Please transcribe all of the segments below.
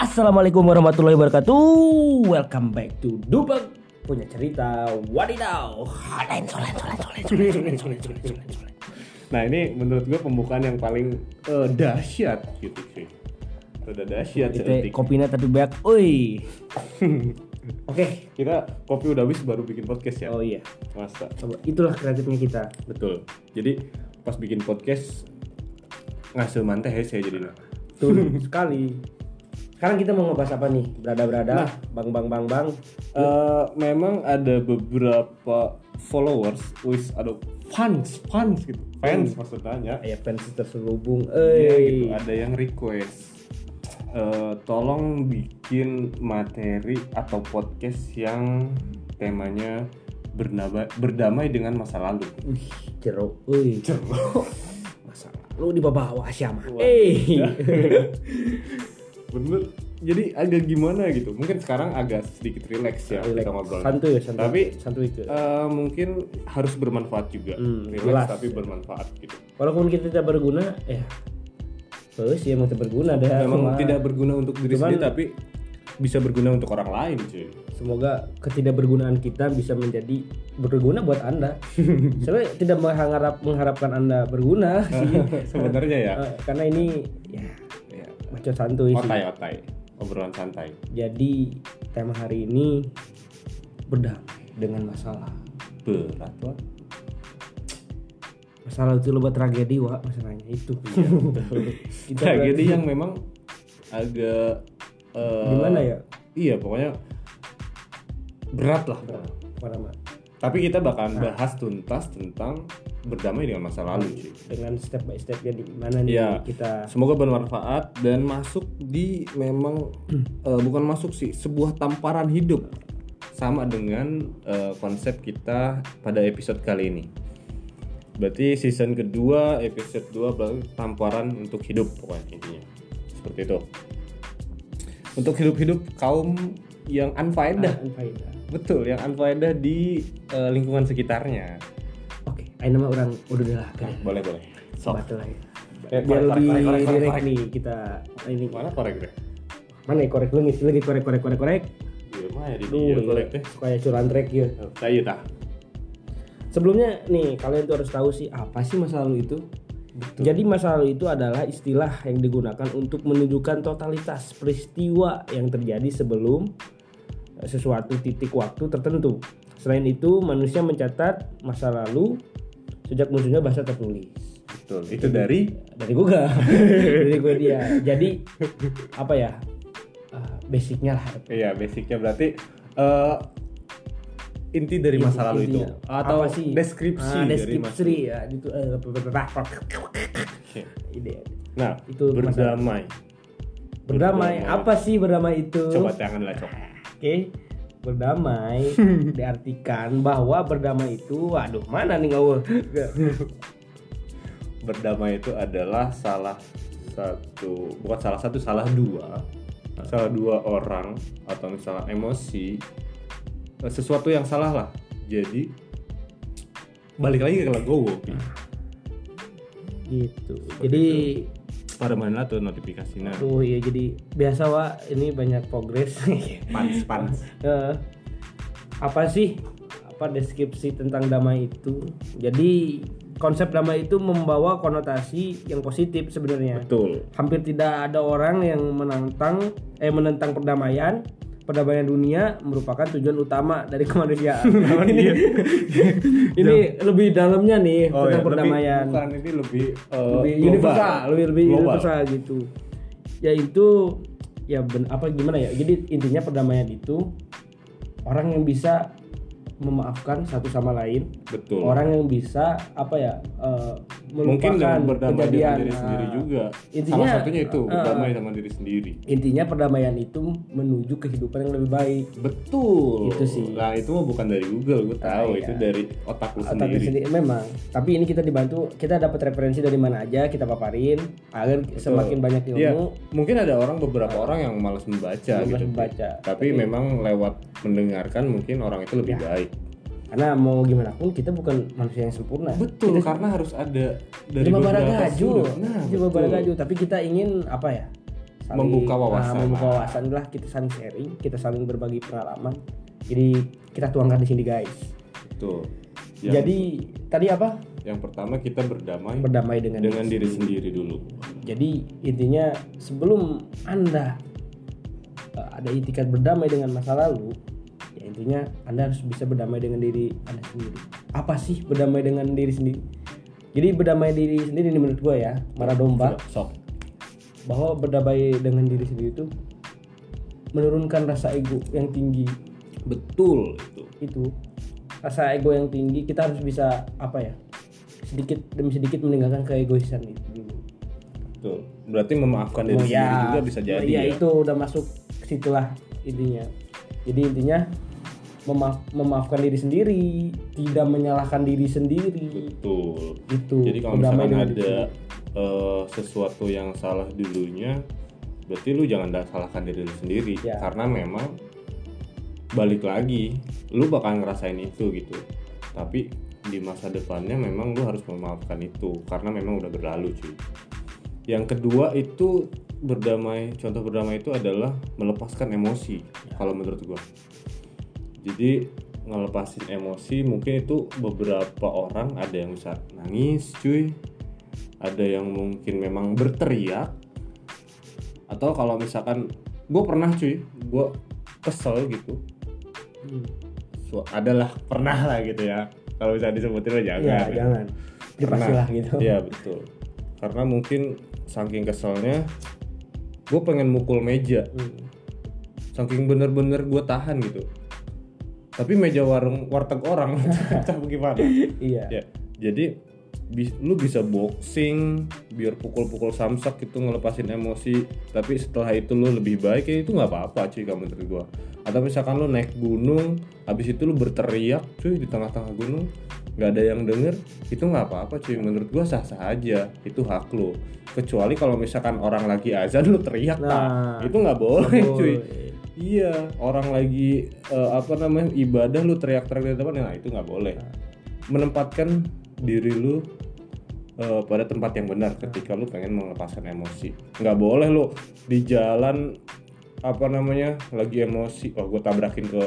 Assalamualaikum warahmatullahi wabarakatuh. Welcome back to Dubag punya cerita wadidaw. Lain solen solen solen solen solen solen solen solen solen. Nah ini menurut gue pembukaan yang paling eh, dahsyat gitu sih. Udah dahsyat Itu kopinya tapi banyak. Oi. Oke. Kita kopi udah habis baru bikin podcast ya. Oh iya. Masa. Coba itulah kreatifnya kita. Betul. Jadi pas bikin podcast ngasih manteh ya saya jadi Betul sekali. Sekarang kita mau ngebahas apa nih? Berada-berada, Nah. bang bang bang bang. Eh, memang ada beberapa followers, wis ada fans, fans gitu, fans maksudnya. Ya fans terselubung. Iya, gitu. Eh. Ada yang request, eh, tolong bikin materi atau podcast yang temanya bernama, berdamai dengan masa lalu. Wih, jeruk. Wih, Ceruk. masa lu di bawah siapa? Wah. Eh. Bener. Jadi agak gimana gitu. Mungkin sekarang agak sedikit relax ya Relax. kita ngobrol. Santuy, santuy. Tapi- santuy itu. Eh, mungkin harus bermanfaat juga. Hmm, relax jelas. tapi bermanfaat gitu. Walaupun kita tidak berguna, ya terus ya emang tidak berguna dah. Memang Cuma tidak berguna untuk diri Cuman- sendiri tapi bisa berguna untuk orang lain, cuy. Semoga ketidakbergunaan kita bisa menjadi berguna buat anda. Saya tidak mengharap mengharapkan anda berguna sih. Sebenarnya ya. Eh, karena ini ya macam santuy sih. Otai otai. Obrolan santai. Jadi tema hari ini berdamai dengan masalah. Berat, Wak. Masalah itu lebat tragedi, Wak, masalahnya itu. Kita Tragedi berarti- yang memang agak eh, gimana ya? Iya, pokoknya berat lah. Pertama, Tapi kita bakalan Nah. bahas tuntas tentang berdamai dengan masa lalu, cuy. dengan step by stepnya di mana nih Iya. kita Semoga bermanfaat dan masuk di memang eh, bukan masuk sih sebuah tamparan hidup sama dengan eh, konsep kita pada episode kali ini. Berarti season kedua episode 2 berarti tamparan untuk hidup pokoknya intinya. Seperti itu. Untuk hidup-hidup kaum yang unfaedah. Ah, unfaedah. Betul, yang unfaedah di eh, lingkungan sekitarnya. Ayo nama orang udah lah kan. Boleh, boleh. Sok. Batal lah ya. Eh, Biar korek, lebih korek, korek, korek, direct korek. nih kita ini Mana korek deh? mana ya korek lu ngisi lagi korek korek korek korek. Iya, mah ya di dia korek teh. Kayak curan track ya. Saya tah. Sebelumnya nih kalian tuh harus tahu sih apa sih masa lalu itu. Jadi masa lalu itu adalah istilah yang digunakan untuk menunjukkan totalitas peristiwa yang terjadi sebelum eh, sesuatu titik waktu tertentu. Selain itu, manusia mencatat masa lalu sejak munculnya bahasa tertulis. Betul. Itu dari Dari Google, dari gue dia. Jadi apa ya? eh, basicnya lah. iya basicnya berarti eh, inti dari masa lalu itu Intinya. atau Apa sih? deskripsi Ah, deskripsi ya gitu. eh, Oke. Ide. Nah, Itu berdamai. Berdamai. Apa sih berdamai itu? Coba tangan lah cok. Oke. Berdamai diartikan bahwa berdamai itu aduh mana nih gaul? Berdamai itu adalah salah satu bukan salah satu salah dua salah dua orang atau misalnya emosi eh, sesuatu yang salah lah jadi balik lagi ke Legowo Pi. gitu. Jadi mana tuh notifikasinya aduh ya jadi biasa wa ini banyak progres. pans pans Eh, apa sih apa deskripsi tentang damai itu? Jadi konsep damai itu membawa konotasi yang positif sebenarnya. betul Hampir tidak ada orang yang menantang eh menentang perdamaian. Perdamaian dunia merupakan tujuan utama dari kemanusiaan. ini ini lebih dalamnya nih Oh tentang ya, perdamaian. lebih, bukan ini lebih, uh, lebih global. universal, lebih lebih Global. universal gitu. Yaitu ya ben, apa gimana ya? Jadi intinya perdamaian itu orang yang bisa memaafkan satu sama lain, Betul. orang yang bisa apa ya? eh, Mungkin dengan berdamai kejadian. dengan diri sendiri Nah, juga. intinya, Salah satunya itu uh, berdamai sama diri sendiri. Intinya perdamaian itu menuju kehidupan yang lebih baik. Betul. Itu sih. Nah itu mah bukan dari Google, gue tahu Ah, iya. itu dari otak lu sendiri. sendiri memang. Tapi ini kita dibantu, kita dapat referensi dari mana aja, kita paparin agar semakin banyak ilmu. Iya, mungkin ada orang beberapa orang yang malas membaca Malas gitu. membaca. Tapi, memang lewat mendengarkan mungkin orang itu lebih baik. Karena mau gimana pun kita bukan manusia yang sempurna. Betul, karena harus ada dari Lima bara beberapa gaju. sudut. Nah, Lima betul. bara gaju. Tapi kita ingin apa ya? Membuka nah, wawasan membuka lah. wawasan lah kita saling sharing kita saling berbagi pengalaman jadi kita tuangkan di sini guys Betul. Yang, jadi tadi apa yang pertama kita berdamai berdamai dengan, dengan diri sendiri dulu. jadi intinya sebelum anda uh, ada itikat berdamai dengan masa lalu intinya anda harus bisa berdamai dengan diri anda sendiri apa sih berdamai dengan diri sendiri jadi berdamai diri sendiri ini menurut gue ya marah domba Sok. bahwa berdamai dengan diri sendiri itu menurunkan rasa ego yang tinggi Betul itu. itu rasa ego yang tinggi kita harus bisa apa ya sedikit demi sedikit meninggalkan keegoisan itu dulu Betul. Berarti memaafkan diri Oh, sendiri ya. juga bisa jadi Iya, ya. itu udah masuk ke situlah intinya jadi intinya memaaf, memaafkan diri sendiri tidak menyalahkan diri sendiri Betul. itu Jadi kalau misalkan ada eh, sesuatu yang salah dulunya, berarti lu jangan salahkan diri lu sendiri Ya. karena memang balik lagi lu bakal ngerasain itu gitu. Tapi di masa depannya memang lu harus memaafkan itu karena memang udah berlalu cuy. Yang kedua itu berdamai, contoh berdamai itu adalah melepaskan emosi kalau menurut gua. Jadi ngelepasin emosi mungkin itu beberapa orang ada yang bisa nangis cuy. Ada yang mungkin memang berteriak. Atau kalau misalkan gue pernah cuy. Gue kesel gitu. Hmm. Su- adalah pernah lah gitu ya. Kalau bisa disebutin mah jangan. Ya jangan Pernah. gitu. Iya betul. Karena mungkin saking keselnya gue pengen mukul meja. Hmm. saking bener-bener gue tahan gitu tapi meja warung warteg orang pecah gimana? Iya. Ya jadi bis- lu bisa boxing biar pukul-pukul samsak itu ngelepasin emosi. Tapi setelah itu lu lebih baik ya itu nggak apa-apa cuy kalau menurut gua. Atau misalkan lu naik gunung habis itu lu berteriak cuy di tengah-tengah gunung nggak ada yang denger itu nggak apa-apa cuy. Menurut gua sah-sah aja itu hak lu. Kecuali kalau misalkan orang lagi azan lu teriak Nah, tak itu nggak boleh cuy. boleh. Iya, orang lagi eh, apa namanya ibadah lu teriak-teriak di depan, nah itu nggak boleh. Menempatkan diri lu eh, pada tempat yang benar ketika lu pengen melepaskan emosi. Nggak boleh lu di jalan apa namanya lagi emosi, oh gue tabrakin ke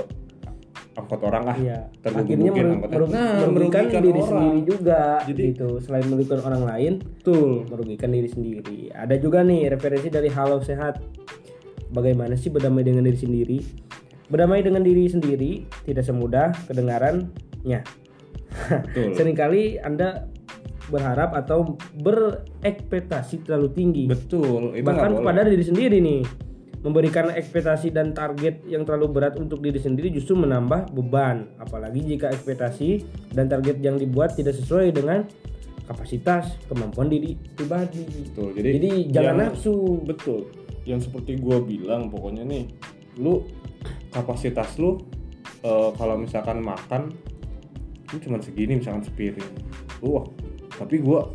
angkot orang ah. Iya. Akhirnya meru- Nah, merugikan merugikan diri orang. sendiri juga Jadi- gitu. Selain merugikan orang lain, Betul. merugikan diri sendiri. Ada juga nih referensi dari Halo Sehat. Bagaimana sih berdamai dengan diri sendiri? Berdamai dengan diri sendiri tidak semudah kedengarannya. Betul. Seringkali Anda berharap atau berekspektasi terlalu tinggi. Betul. Itu bahkan kepada diri sendiri nih memberikan ekspektasi dan target yang terlalu berat untuk diri sendiri justru menambah beban apalagi jika ekspektasi dan target yang dibuat tidak sesuai dengan kapasitas kemampuan diri pribadi Betul. Jadi, jadi jangan nafsu Betul. Yang seperti gua bilang pokoknya nih, lu kapasitas lu eh, kalau misalkan makan lu cuma segini misalkan sepiring. Wah, tapi gua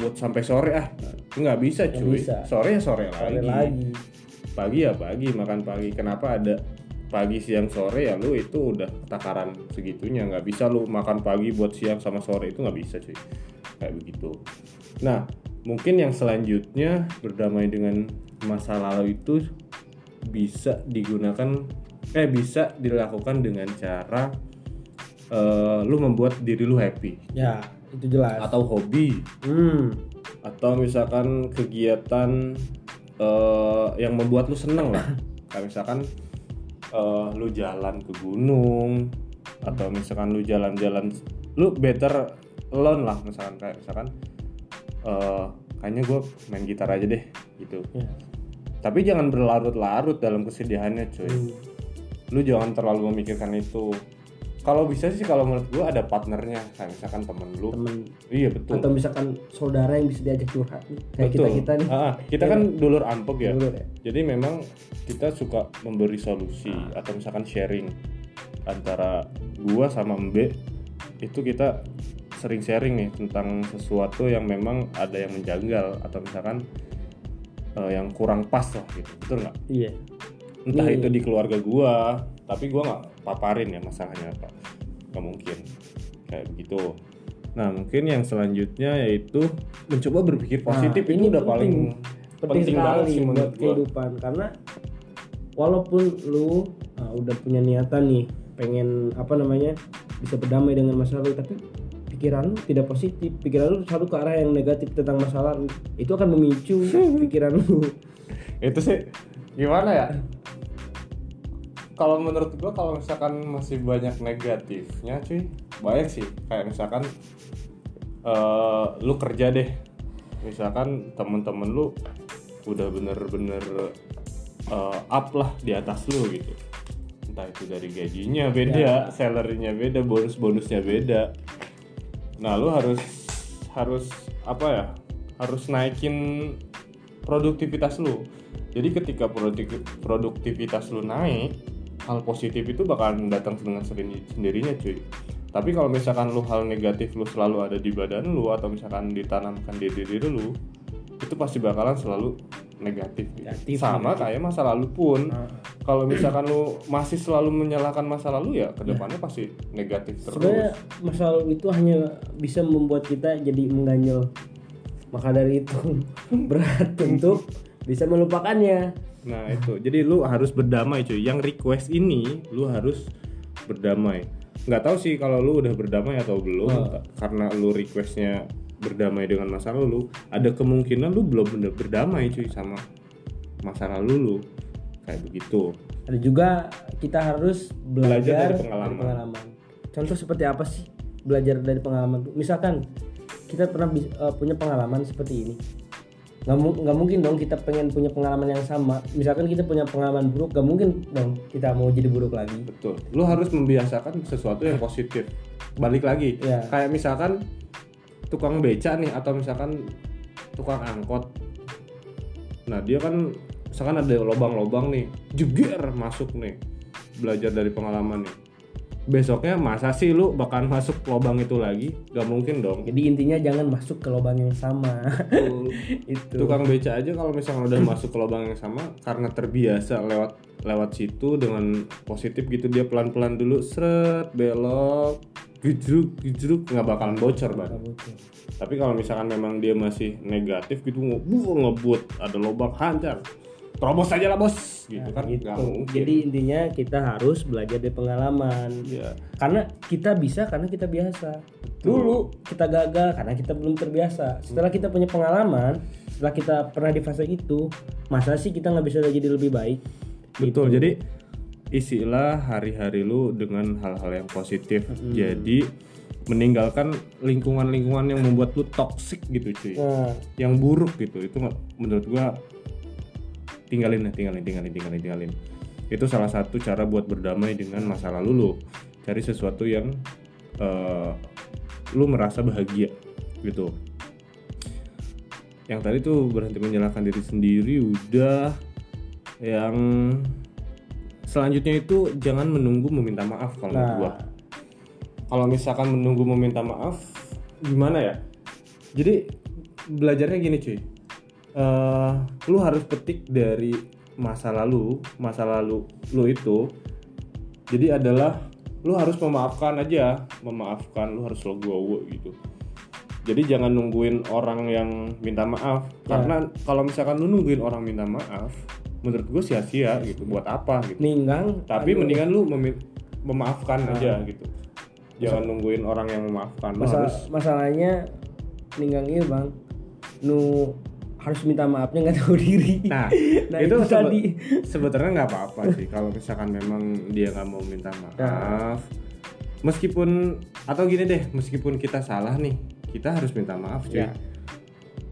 buat sampai sore ah nggak bisa Nggak cuy. bisa. Sore ya sore, Sore lagi. lagi Pagi ya pagi makan pagi. Kenapa ada pagi siang sore ya lu itu udah takaran segitunya nggak bisa lu makan pagi buat siang sama sore itu nggak bisa cuy kayak begitu nah mungkin yang selanjutnya berdamai dengan masa lalu itu bisa digunakan eh bisa dilakukan dengan cara eh, lu membuat diri lu happy. Ya itu jelas. Atau hobi. Hmm. Atau misalkan kegiatan eh, yang membuat lu seneng lah. Kayak misalkan eh, lu jalan ke gunung atau misalkan lu jalan-jalan lu better alone lah misalkan. Kayak misalkan eh, kayaknya gue main gitar aja deh gitu ya. tapi jangan berlarut-larut dalam kesedihannya cuy Hmm. lu jangan terlalu memikirkan itu kalau bisa sih kalau menurut gue ada partnernya kayak misalkan temen lu temen iya betul atau misalkan saudara yang bisa diajak curhat nih kayak kita Betul. kita nih Ah, kita kan dulur ampek ya. Dulu ya. Jadi memang kita suka memberi solusi atau misalkan sharing antara gua sama Mbe itu kita sering sharing nih tentang sesuatu yang memang ada yang menjanggal atau misalkan eh, yang kurang pas lah gitu. Betul nggak? iya Entah Nih. itu di keluarga gua, tapi gua nggak paparin ya masalahnya apa. Nggak mungkin kayak begitu. Nah mungkin yang selanjutnya yaitu mencoba berpikir positif Nah, itu ini udah penting. paling penting, Penting banget sekali sih buat gua. kehidupan karena walaupun lu ah, udah punya niatan nih pengen apa namanya bisa berdamai dengan masa lalu tapi pikiran lu tidak positif pikiran lu selalu ke arah yang negatif tentang masalah lu itu akan memicu pikiran lu. Itu sih gimana ya? Kalau menurut gua kalau misalkan masih banyak negatifnya cuy baik sih. Kayak misalkan eh, lu kerja deh. Misalkan temen-temen lu udah bener-bener eh, up lah di atas lu gitu. Entah itu dari gajinya beda salarynya beda bonus-bonusnya beda nah lu harus harus apa ya? Harus naikin produktivitas lu. Jadi ketika produkti- produktivitas lu naik hal positif itu bakalan datang dengan sendiri- sendirinya cuy. Tapi kalau misalkan lu hal negatif lu selalu ada di badan lu atau misalkan ditanamkan di diri lu itu pasti bakalan selalu negatif, gitu. Negatif, sama kayak masa lalu pun Nah, kalau misalkan lu masih selalu menyalahkan masa lalu ya ke depannya pasti negatif terus sebenarnya masa lalu itu hanya bisa membuat kita jadi mengganjal maka dari itu berat untuk bisa melupakannya Nah itu, jadi lu harus berdamai cuy. Yang request ini lu harus berdamai. Nggak tahu sih kalau lu udah berdamai atau belum, Oh. karena lu requestnya berdamai dengan masa lalu. Ada kemungkinan lu belum bener berdamai cuy sama masa lalu lu. Kayak begitu. ada juga kita harus Belajar belajar, dari pengalaman. Contoh seperti apa sih belajar dari pengalaman? Misalkan kita pernah eh, punya pengalaman seperti ini, nggak nggak mungkin dong kita pengen punya pengalaman yang sama. Misalkan kita punya pengalaman buruk, nggak mungkin dong kita mau jadi buruk lagi. Betul. Lu harus membiasakan sesuatu yang positif. Balik lagi. Ya. Kayak misalkan tukang beca nih atau misalkan tukang angkot. Nah, dia kan misalkan ada lobang-lobang nih, jeger masuk nih. Belajar dari pengalaman nih. Besoknya masa sih lu bakal masuk lobang itu lagi? Gak mungkin dong. Jadi intinya jangan masuk ke lubang yang sama. itu. tukang beca aja kalau misalnya udah masuk ke lubang yang sama karena terbiasa lewat lewat situ dengan positif gitu dia pelan-pelan dulu seret belok gejruk gejruk nggak bakalan bocor banget tapi kalau misalkan memang dia masih negatif gitu ngebu ngebut ada lubang hancur terobos aja lah bos gitu kan Gitu. mungkin Jadi intinya kita harus belajar dari pengalaman. ya Karena kita bisa karena kita biasa. Dulu kita gagal karena kita belum terbiasa. Setelah kita punya pengalaman, setelah kita pernah di fase itu, masa sih kita nggak bisa jadi lebih baik? betul jadi isilah hari-hari lu dengan hal-hal yang positif. Jadi meninggalkan lingkungan-lingkungan yang membuat lu toxic gitu cuy. Nah, yang buruk gitu. Itu menurut gua tinggalin lah tinggalin tinggalin tinggalin tinggalin. Itu salah satu cara buat berdamai dengan masa lalu lu. Cari sesuatu yang eh, lu merasa bahagia gitu. Yang tadi tuh berhenti menyalahkan diri sendiri udah. Yang selanjutnya itu jangan menunggu meminta maaf kalau menurut gua. Nah, kalau misalkan menunggu meminta maaf gimana ya? Jadi belajarnya gini cuy. Eh, lu harus petik dari masa lalu masa lalu lu itu. Jadi adalah lu harus memaafkan aja. Memaafkan lu harus legowo gitu. Jadi jangan nungguin orang yang minta maaf. Karena kalau misalkan lu nungguin orang minta maaf menurut gue sia-sia gitu buat apa gitu. Ninggang tapi aduh, mendingan lu memi- memaafkan aja gitu. Jangan nungguin orang yang memaafkan lu masa- harus masalahnya ninggang iya bang. Nu harus minta maafnya nggak tahu diri. Nah, Nah, itu, itu sebe- tadi. sebetulnya nggak apa-apa sih kalau misalkan memang dia nggak mau minta Nah. maaf. Meskipun atau gini deh meskipun kita salah nih kita harus minta maaf cuy. Ya.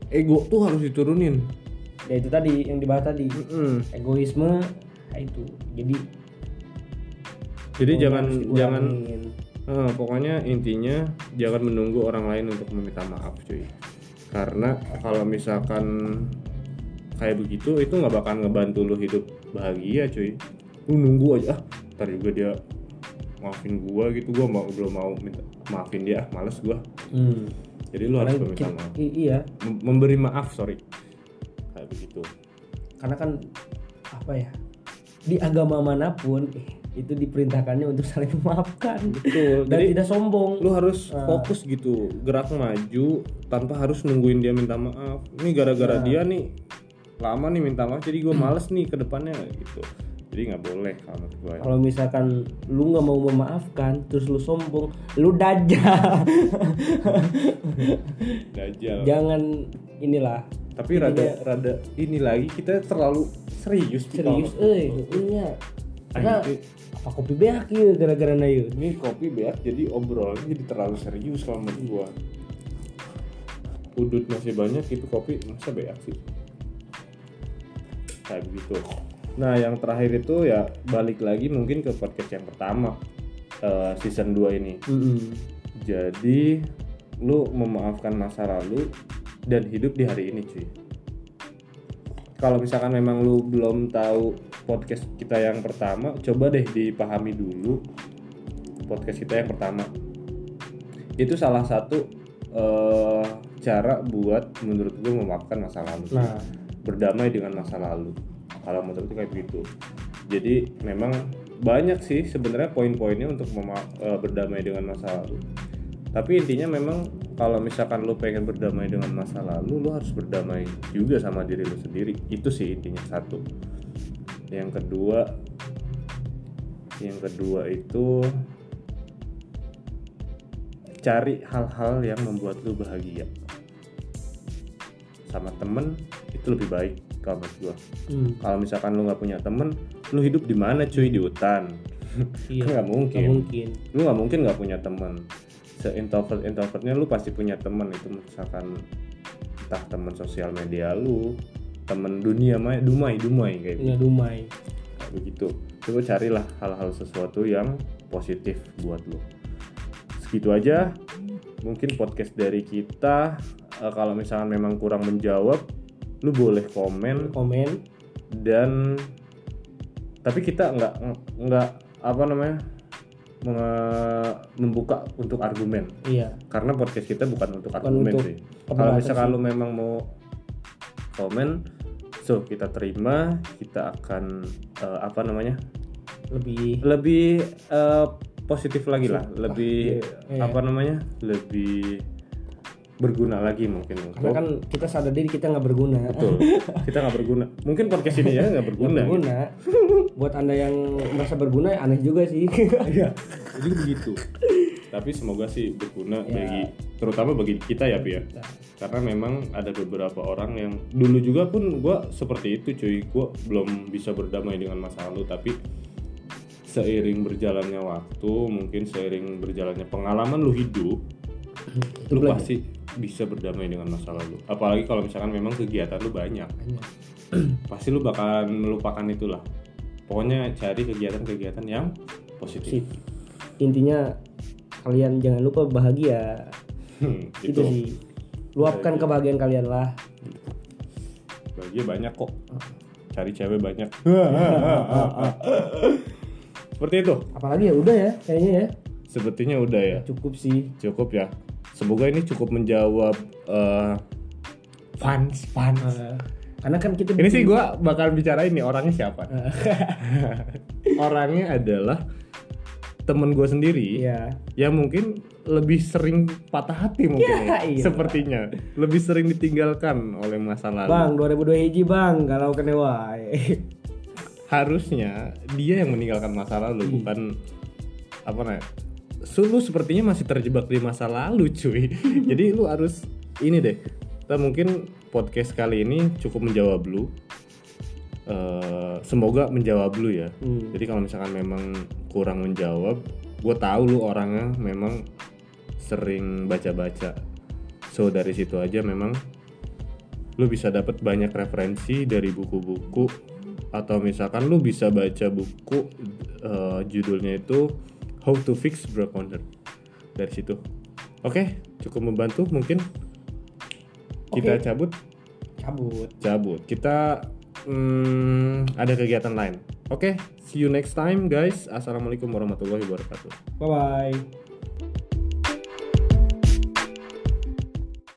ego tuh harus diturunin ya itu tadi yang dibahas tadi. Mm-mm. egoisme nah itu. Jadi jadi egonya jangan jangan. Eh, pokoknya intinya jangan menunggu orang lain untuk meminta maaf cuy. Karena kalau misalkan kayak begitu itu nggak bakal ngebantu lu hidup bahagia cuy. Lu nunggu aja ah ntar juga dia maafin gua gitu. Gua mau belum mau minta maafin dia ah males gua. Hmm. jadi lu harus meminta maaf. iya. Mem- memberi maaf sorry begitu karena kan apa ya di agama mana pun eh, itu diperintahkannya untuk saling memaafkan betul dan jadi tidak sombong lu harus Ah. fokus gitu gerak maju tanpa harus nungguin dia minta maaf ini gara-gara Nah. dia nih lama nih minta maaf jadi gue males nih ke depannya gitu jadi nggak boleh kalau gue ya. kalau misalkan lu nggak mau memaafkan terus lu sombong lu dajal Dajjal. jangan inilah tapi rada rada ini lagi kita terlalu serius serius eh iya. Karena apa kopi beak ya gara-gara nayu ini kopi beak jadi obrolan jadi terlalu serius kalau menurut gua. Udut masih banyak itu kopi masa beak sih? Kayak begitu. Nah yang terakhir itu ya balik lagi mungkin ke podcast yang pertama eh, season 2 ini. Jadi lu memaafkan masa lalu dan hidup di hari ini cuy. Kalau misalkan memang lu belum tahu podcast kita yang pertama coba deh dipahami dulu podcast kita yang pertama. Itu salah satu eh, cara buat menurut gue memaafkan masa lalu. Nah. Berdamai dengan masa lalu. Kalau menurut gue kayak begitu jadi memang banyak sih sebenarnya poin-poinnya untuk mema- eh, berdamai dengan masa lalu. Tapi intinya memang kalau misalkan lu pengen berdamai dengan masa lalu lu harus berdamai juga sama diri lu sendiri. Itu sih intinya satu. Yang kedua yang kedua itu cari hal-hal yang membuat lu bahagia. Sama temen itu lebih baik kalau menurut gua. Hmm, kalau misalkan lu nggak punya temen lu hidup di mana cuy? Di hutan. Iya. Nggak mungkin. Nggak mungkin. Lu nggak mungkin nggak punya temen se introvert introvertnya lu pasti punya temen. Itu misalkan entah temen sosial media lu temen dunia maya dumai dumai kayak nggak dumai. kayak begitu. Coba carilah hal-hal sesuatu yang positif buat lu. Segitu aja mungkin podcast dari kita. Eh, kalau misalkan memang kurang menjawab lu boleh komen. Komen. Dan tapi kita nggak nggak apa namanya membuka untuk argumen. Iya. Karena podcast kita bukan untuk Bukan argumen untuk sih. Kalau misalkan lu memang mau komen so kita terima kita akan eh, apa namanya? Lebih lebih eh, positif lagi lah. Lebih iya. apa namanya? Lebih berguna lagi mungkin karena kan kita sadar diri kita nggak berguna. Betul. Kita nggak berguna. Mungkin podcast ini ya nggak berguna. Berguna buat anda yang merasa berguna ya aneh juga sih Iya, jadi begitu. Tapi semoga sih berguna Ya. bagi terutama bagi kita ya, Pi ya. Karena memang ada beberapa orang yang dulu juga pun gua seperti itu, cuy. Gua belum bisa berdamai dengan masa lalu, tapi seiring berjalannya waktu, mungkin seiring berjalannya pengalaman lu hidup, lu pasti bisa berdamai dengan masa lalu. Apalagi kalau misalkan memang kegiatan lu banyak, Banyak. pasti lu bakalan melupakan itulah. Pokoknya cari kegiatan-kegiatan yang positif. Intinya kalian jangan lupa bahagia. Hmm, itu sih. Luapkan kebahagiaan kalian lah. Bahagia banyak kok. Cari cewek banyak. Seperti itu. Apalagi ya udah ya kayaknya ya. Sepertinya udah ya. Cukup sih. Cukup ya. Semoga ini cukup menjawab eh, fans fans. Eh, karena kan kita ini sih gua bakal bicarain nih orangnya siapa? Orangnya adalah temen gue sendiri Iya. yang mungkin lebih sering patah hati mungkin Ya, ya, iya. sepertinya. Lebih sering ditinggalkan oleh masa lalu. Bang 2002 hiji bang. Kalau kena wae. Harusnya dia yang meninggalkan masa lalu bukan apa namanya Su- lu sepertinya masih terjebak di masa lalu cuy. Jadi lu harus ini deh kita mungkin podcast kali ini cukup menjawab lu. Eh, semoga menjawab lu ya. Hmm. jadi kalau misalkan memang kurang menjawab gue tahu lu orangnya memang sering baca-baca. So dari situ aja memang lu bisa dapat banyak referensi dari buku-buku. Atau misalkan lu bisa baca buku eh, judulnya itu How to Fix Broke Content dari situ. Oke cukup membantu mungkin kita cabut? Cabut. Cabut. Kita hmm, ada kegiatan lain. Oke see you next time guys. Assalamualaikum warahmatullahi wabarakatuh. Bye bye